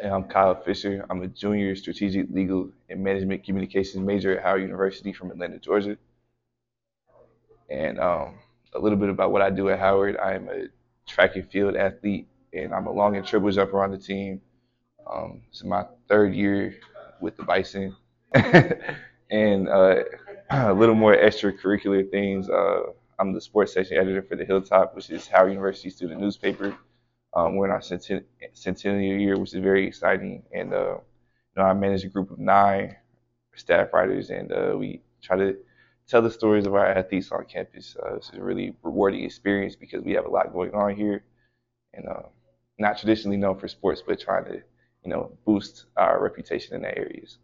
And I'm Kyle Fisher. I'm a junior strategic legal and management communications major at Howard University from Atlanta, Georgia. And um, a little bit about what I do at Howard. I am a track and field athlete, and I'm a long and triple jumper on the team. Um, is my third year with the Bison. and uh, a little more extracurricular things. Uh, I'm the sports section editor for the Hilltop, which is Howard University student newspaper. Um, we're in our centen- centennial year, which is very exciting. And uh, you know, I manage a group of nine staff writers, and uh, we try to tell the stories of our athletes on campus. Uh, it's a really rewarding experience because we have a lot going on here, and uh, not traditionally known for sports, but trying to you know boost our reputation in that areas.